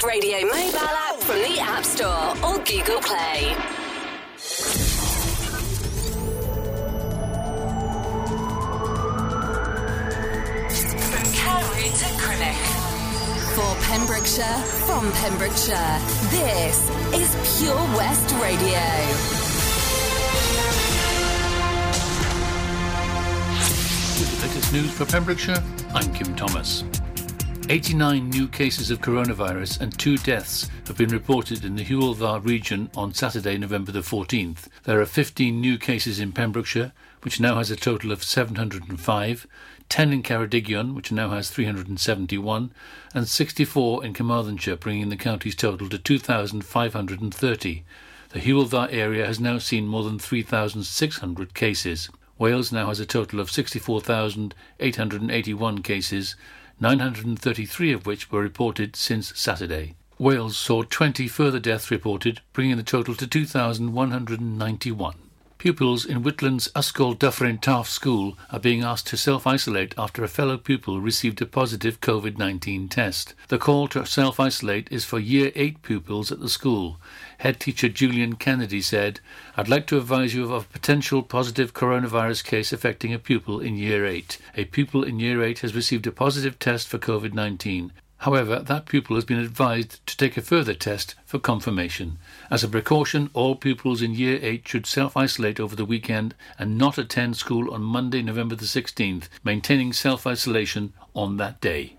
West Radio mobile app from the App Store or Google Play. From Carew to Crinock. For Pembrokeshire, from Pembrokeshire, this is Pure West Radio. With the latest news for Pembrokeshire, I'm Kim Thomas. 89 new cases of coronavirus and two deaths have been reported in the Dda region on Saturday, November the 14th. There are 15 new cases in Pembrokeshire, which now has a total of 705, 10 in Ceredigion, which now has 371, and 64 in Carmarthenshire, bringing the county's total to 2,530. The Dda area has now seen more than 3,600 cases. Wales now has a total of 64,881 cases, 933 of which were reported since Saturday. Wales saw 20 further deaths reported, bringing the total to 2,191. Pupils in Whitland's Ysgol Dyffryn Taff School are being asked to self-isolate after a fellow pupil received a positive COVID-19 test. The call to self-isolate is for Year 8 pupils at the school. Head teacher Julian Kennedy said, I'd like to advise you of a potential positive coronavirus case affecting a pupil in Year 8. A pupil in Year 8 has received a positive test for COVID-19. However, that pupil has been advised to take a further test for confirmation. As a precaution, all pupils in Year 8 should self isolate over the weekend and not attend school on Monday, November the 16th, maintaining self isolation on that day.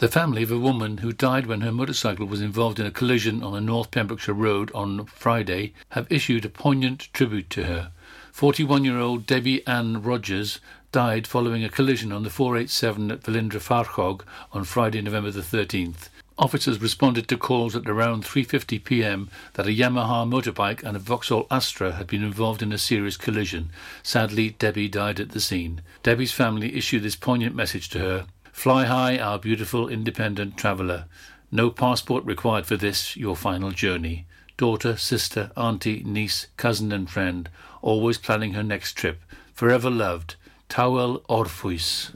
The family of a woman who died when her motorcycle was involved in a collision on the North Pembrokeshire Road on Friday have issued a poignant tribute to her. 41 year old Debbie Ann Rogers died following a collision on the 487 at Velindre Farchog on Friday, November the 13th. Officers responded to calls at around 3:50 p.m. that a Yamaha motorbike and a Vauxhall Astra had been involved in a serious collision. Sadly, Debbie died at the scene. Debbie's family issued this poignant message to her: "Fly high, our beautiful independent traveller. No passport required for this your final journey. Daughter, sister, auntie, niece, cousin, and friend, always planning her next trip. Forever loved." Tawel Orffwys.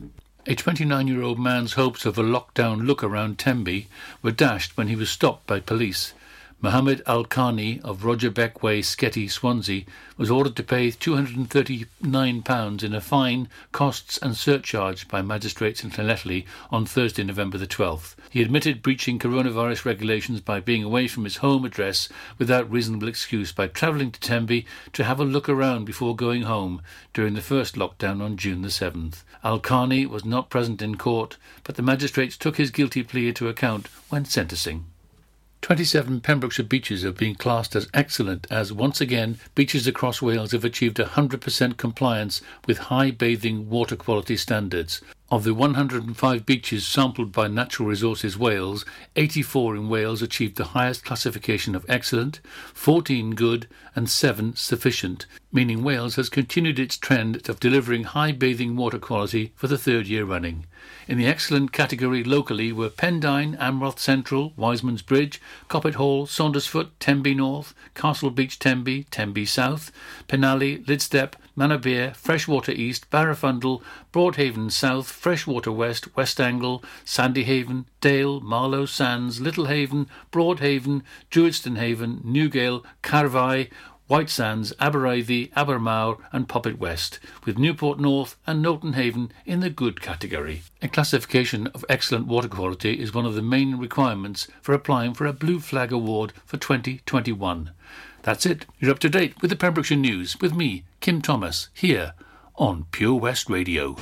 A 29 year old man's hopes of a lockdown look around Tenby were dashed when he was stopped by police. Mohammed Al Khani of Roger Beck Way, Sketty, Swansea, was ordered to pay £239 in a fine, costs and surcharge by magistrates in Llanelli on Thursday, November the 12th. He admitted breaching coronavirus regulations by being away from his home address without reasonable excuse by travelling to Tenby to have a look around before going home during the first lockdown on June the 7th. Al Khani was not present in court, but the magistrates took his guilty plea into account when sentencing. 27 Pembrokeshire beaches have been classed as excellent as once again beaches across Wales have achieved 100% compliance with high bathing water quality standards. Of the 105 beaches sampled by Natural Resources Wales, 84 in Wales achieved the highest classification of excellent, 14 good, and 7 sufficient, meaning Wales has continued its trend of delivering high bathing water quality for the third year running. In the excellent category locally were Pendine, Amroth Central, Wiseman's Bridge, Coppet Hall, Saundersfoot, Tenby North, Castle Beach Tenby, Tenby South, Penally, Lydstep, Manorbier, Freshwater East, Barafundle, Broadhaven South, Freshwater West, West Angle, Sandyhaven, Dale, Marloes Sands, Littlehaven, Broadhaven, Druidston Haven, Newgale, Caerfai, White Sands, Abereiddy, Abermawr, and Poppit West, with Newport North and Nolton Haven in the good category. A classification of excellent water quality is one of the main requirements for applying for a Blue Flag Award for 2021. That's it. You're up to date with the Pembrokeshire News with me, Kim Thomas, here on Pure West Radio.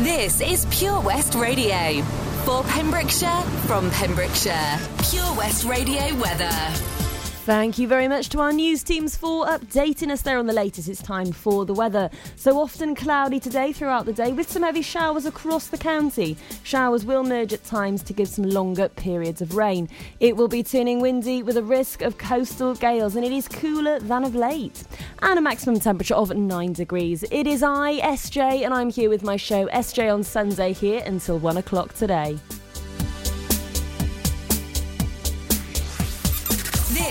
This is Pure West Radio. For Pembrokeshire, from Pembrokeshire. Pure West Radio weather. Thank you very much to our news teams for updating us there on the latest. It's time for the weather. So often cloudy today throughout the day with some heavy showers across the county. Showers will merge at times to give some longer periods of rain. It will be turning windy with a risk of coastal gales and it is cooler than of late. And a maximum temperature of 9 degrees. It is I, SJ, and I'm here with my show SJ on Sunday here until 1 o'clock today.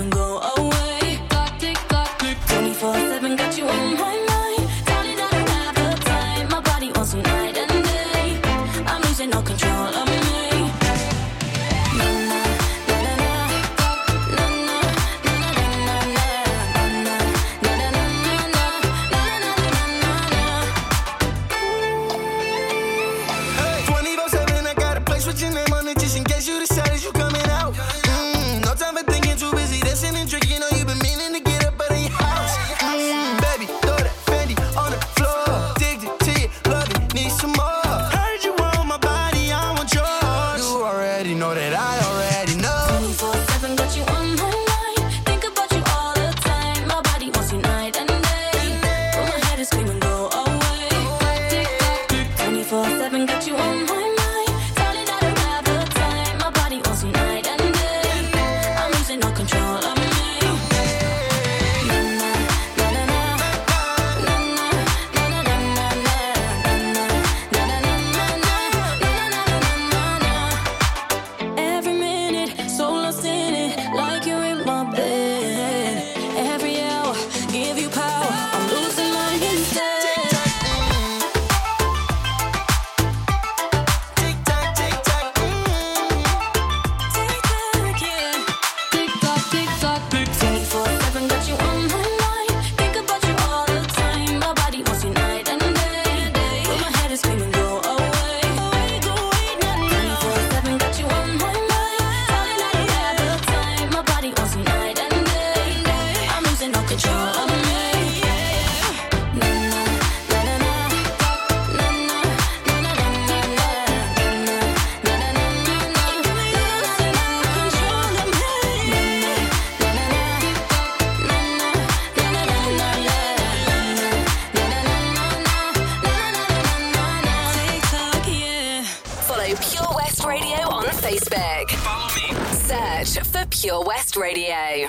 is go Radio.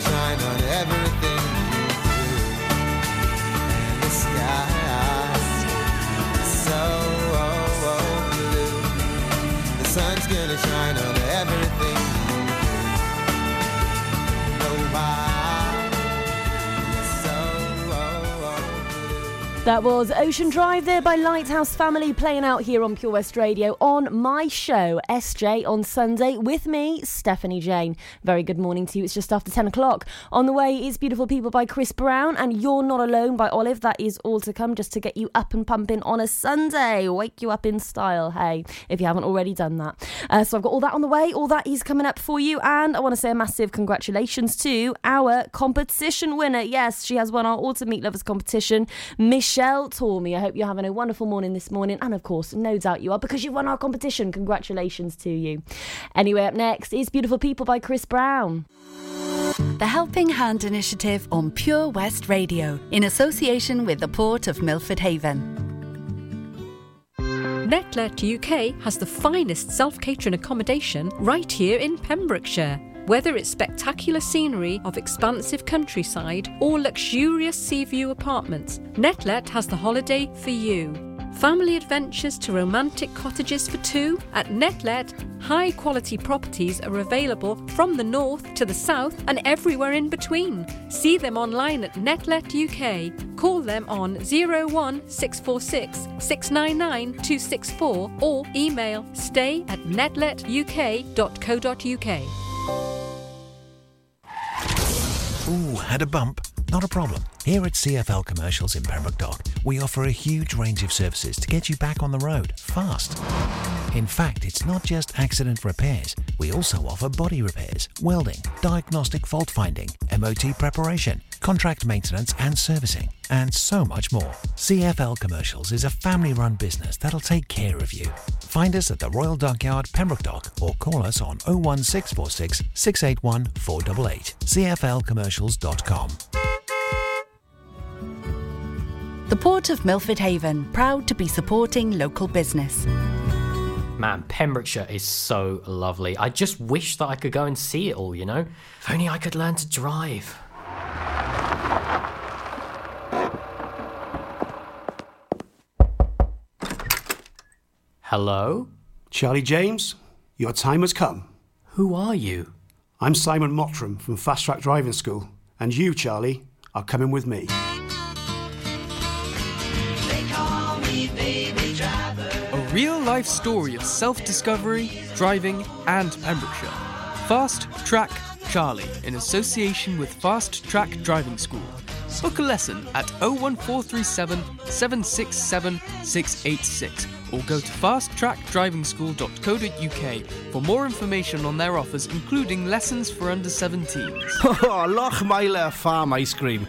Shine on everything That was Ocean Drive there by Lighthouse Family playing out here on Pure West Radio on my show, SJ on Sunday, with me, Stephanie Jane. Very good morning to you. It's just after 10 o'clock. On the way is Beautiful People by Chris Brown and You're Not Alone by Olive. That is all to come just to get you up and pumping on a Sunday. Wake you up in style, hey, if you haven't already done that. Uh, so I've got all that on the way. All that is coming up for you. And I want to say a massive congratulations to our competition winner. Yes, she has won our Autumn Meat Lovers competition. Michelle Tormey. I hope you're having a wonderful morning this morning. And of course, no doubt you are because you won our competition. Congratulations to you. Anyway, up next is Beautiful People by Chris Brown. The Helping Hand Initiative on Pure West Radio in association with the Port of Milford Haven. Netlet UK has the finest self catering accommodation right here in Pembrokeshire. Whether it's spectacular scenery of expansive countryside or luxurious sea view apartments, Netlet has the holiday for you. Family adventures to romantic cottages for two at Netlet. High quality properties are available from the north to the south and everywhere in between. See them online at Netlet UK. Call them on 01 646 699 264 or email stay at netletuk.co.uk. Ooh, had a bump? Not a problem. Here at CFL Commercials in Pembroke Dock, we offer a huge range of services to get you back on the road fast. In fact, it's not just accident repairs. We also offer body repairs, welding, diagnostic fault finding, MOT preparation, contract maintenance and servicing, and so much more. CFL Commercials is a family run business that'll take care of you. Find us at the Royal Dockyard, Pembroke Dock, or call us on 01646 681 488. CFLcommercials.com. The Port of Milford Haven, proud to be supporting local business. Man, Pembrokeshire is so lovely. I just wish that I could go and see it all, you know? If only I could learn to drive. Hello? Charlie James, your time has come. Who are you? I'm Simon Mottram from Fast Track Driving School, and you, Charlie, are coming with me. Real life story of self discovery, driving, and Pembrokeshire. Fast Track Charlie in association with Fast Track Driving School. Book a lesson at 01437 767 686 or go to fasttrackdrivingschool.co.uk for more information on their offers, including lessons for under 17s. Oh, Lochmeyler Farm Ice Cream.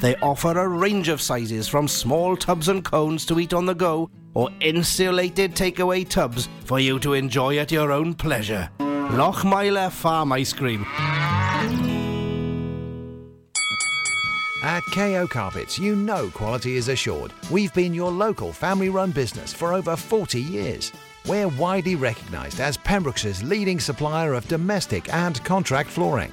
They offer a range of sizes from small tubs and cones to eat on the go or insulated takeaway tubs for you to enjoy at your own pleasure. Lochmeyler Farm Ice Cream. At KO Carpets, you know quality is assured. We've been your local family run business for over 40 years. We're widely recognised as Pembroke's leading supplier of domestic and contract flooring.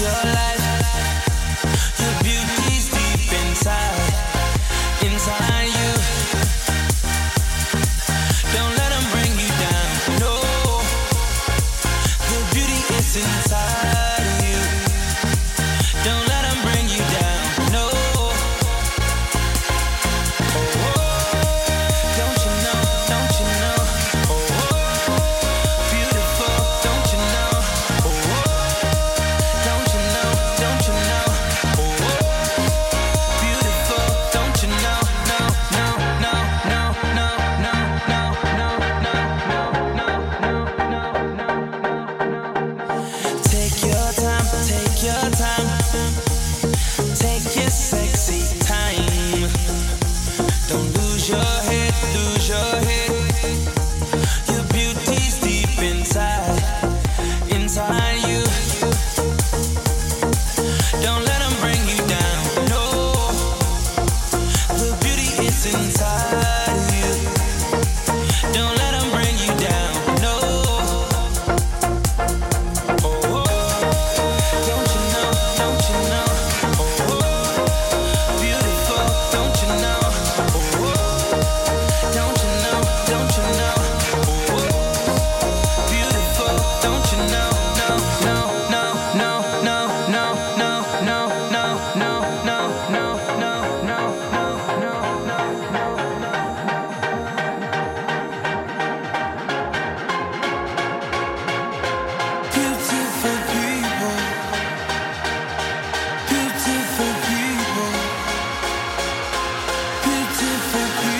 your life. beautiful people.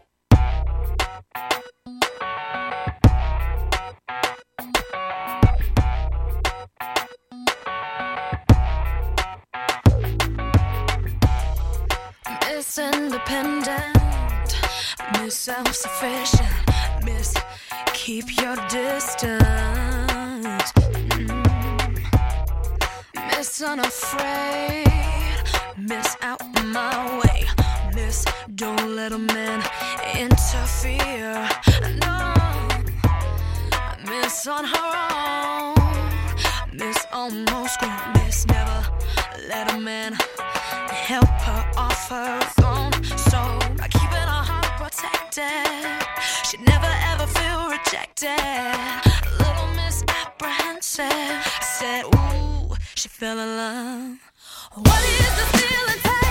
Miss on her own. Miss almost grown. Miss never let a man help her off her own So by keeping her heart protected, she never ever feel rejected. Little misapprehensive. I said, Ooh, she fell in love. What is the feeling?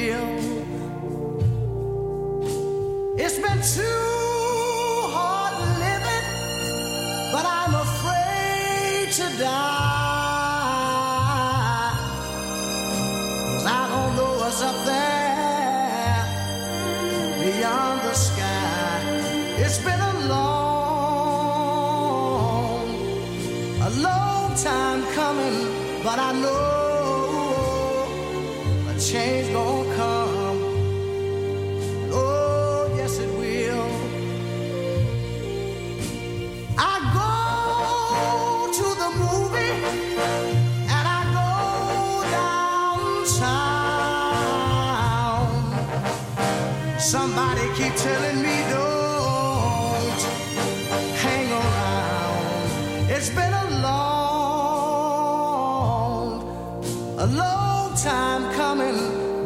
will. It's been too hard living, but I'm afraid to die. 'Cause I don't know what's up there beyond the sky. It's been a long, a long time coming, but I know change gonna come. Oh, yes, it will. I go to the movie and I go downtown. Somebody keep telling me don't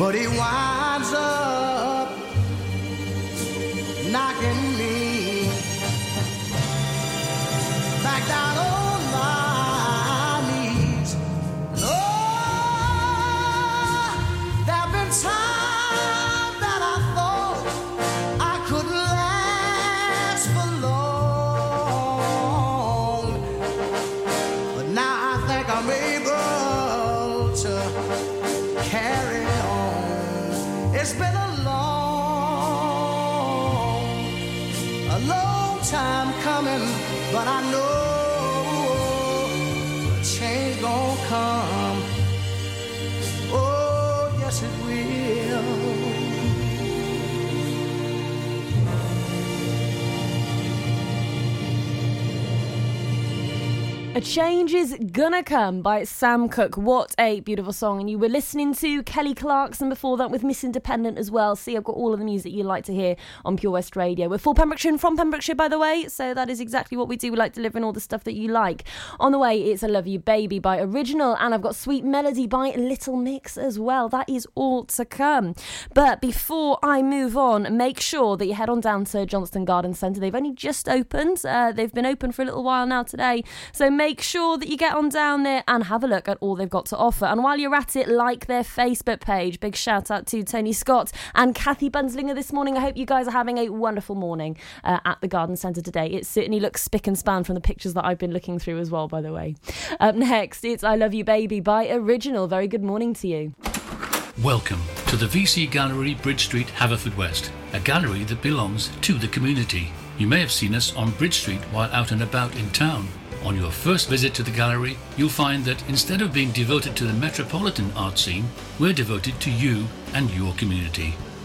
But he winds time coming, but I know a change gonna come. A Change is Gonna Come by Sam Cooke. What a beautiful song. And you were listening to Kelly Clarkson before that with Miss Independent as well. See, I've got all of the music you like to hear on Pure West Radio. We're full Pembrokeshire from Pembrokeshire, by the way. So that is exactly what we do. We like delivering all the stuff that you like. On the way, it's I Love You Baby by Original. And I've got Sweet Melody by Little Mix as well. That is all to come. But before I move on, make sure that you head on down to Johnston Garden Centre. They've only just opened. Uh, they've been open for a little while now today. So make sure that you get on down there and have a look at all they've got to offer. And while you're at it, like their Facebook page. Big shout out to Tony Scott and Kathy Bunslinger this morning. I hope you guys are having a wonderful morning uh, at the Garden Centre today. It certainly looks spick and span from the pictures that I've been looking through as well, by the way. Up next, it's I Love You Baby by Original. Very good morning to you. Welcome to the VC Gallery, Bridge Street, Haverfordwest, a gallery that belongs to the community. You may have seen us on Bridge Street while out and about in town. On your first visit to the gallery, you'll find that instead of being devoted to the metropolitan art scene, we're devoted to you and your community.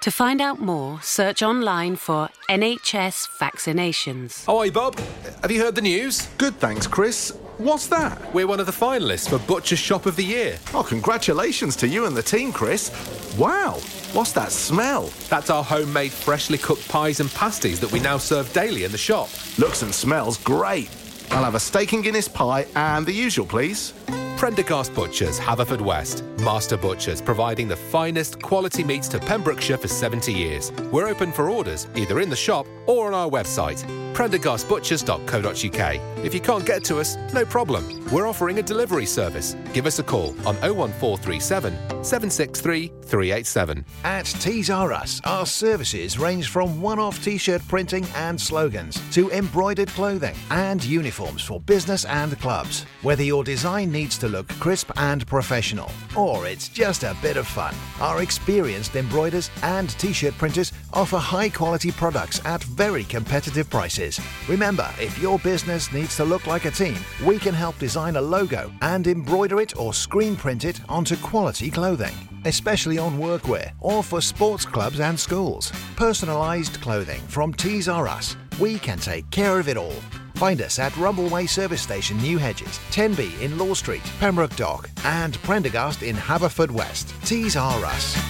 To find out more, search online for NHS vaccinations. Oh, hey, Bob. Have you heard the news? Good, thanks, Chris. What's that? We're one of the finalists for Butcher Shop of the Year. Oh, congratulations to you and the team, Chris. Wow, what's that smell? That's our homemade freshly cooked pies and pasties that we now serve daily in the shop. Looks and smells great. I'll have a steak and Guinness pie and the usual, please. Prendergast Butchers, Haverfordwest. Master Butchers, providing the finest quality meats to Pembrokeshire for 70 years. We're open for orders, either in the shop or on our website, prendergastbutchers.co.uk. If you can't get to us, no problem. We're offering a delivery service. Give us a call on 01437 763 387. At Tees R Us, our services range from one off t shirt printing and slogans to embroidered clothing and uniforms for business and clubs. Whether your design needs to look crisp and professional, or it's just a bit of fun, our experienced embroiders and t shirt printers offer high quality products at very competitive prices. Remember, if your business needs to look like a team, we can help design a logo and embroider it or screen print it onto quality clothing especially on workwear or for sports clubs and schools. Personalised clothing from Tees R Us. We can take care of it all. Find us at Rumbleway Service Station, New Hedges, 10B in Law Street, Pembroke Dock, and Prendergast in Haverfordwest. Tees R Us.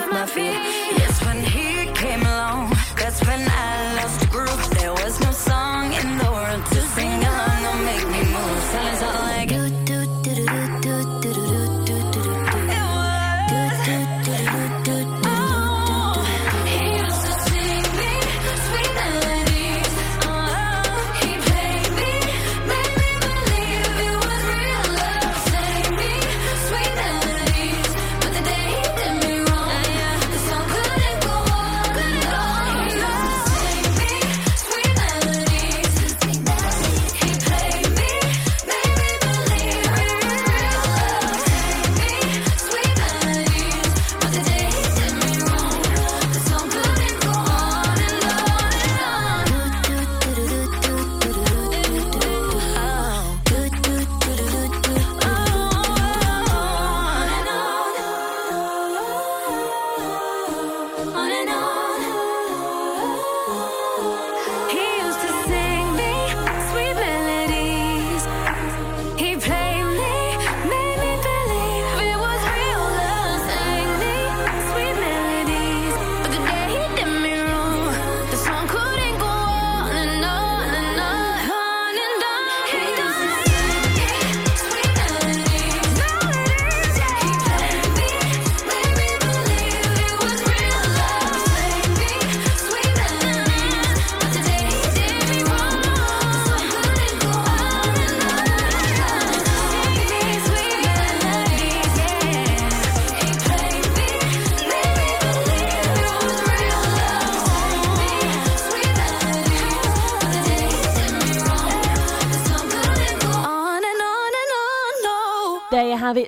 off my feet.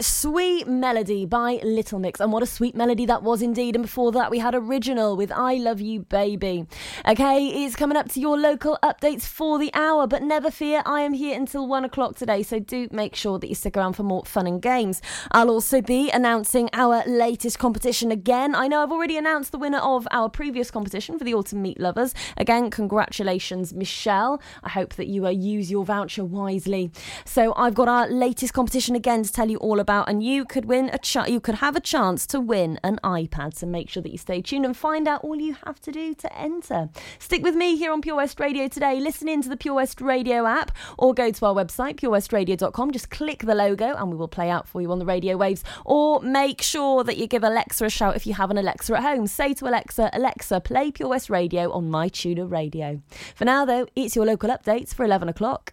sweet Melody by Little Mix. And what a sweet melody that was indeed. And before that, we had Original with I Love You Baby. Okay, it's coming up to your local updates for the hour. But never fear, I am here until one o'clock today. So do make sure that you stick around for more fun and games. I'll also be announcing our latest competition again. I know I've already announced the winner of our previous competition for the Autumn Meat Lovers. Again, congratulations, Michelle. I hope that you uh, use your voucher wisely. So I've got our latest competition again to tell you all about. And you you could win a ch- you could have a chance to win an iPad. So make sure that you stay tuned and find out all you have to do to enter. Stick with me here on Pure West Radio today. Listen in to the Pure West Radio app or go to our website purewestradio.com. Just click the logo and we will play out for you on the radio waves. Or make sure that you give Alexa a shout if you have an Alexa at home. Say to Alexa, Alexa, play Pure West Radio on my TuneIn radio. For now though, it's your local updates for 11 o'clock.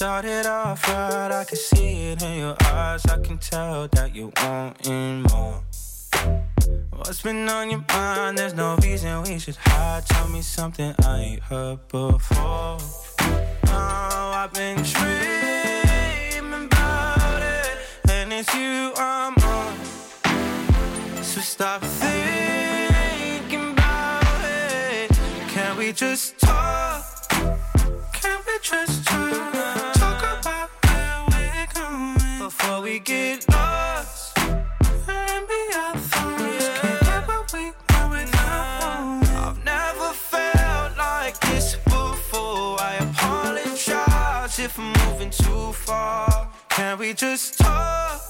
Started off right, I can see it in your eyes. I can tell that you wanting more. What's been on your mind? There's no reason we should hide. Tell me something I ain't heard before. Oh, I've been dreaming about it, and it's you I'm on. So stop thinking about it. Can we just talk? Can we just talk? About where we're going before we get lost. I've never felt like this before. I apologize if I'm moving too far. Can we just talk?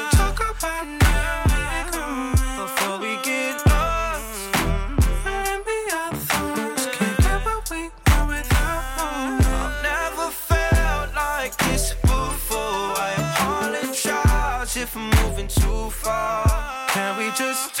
just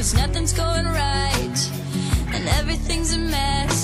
Cause nothing's going right. And everything's a mess.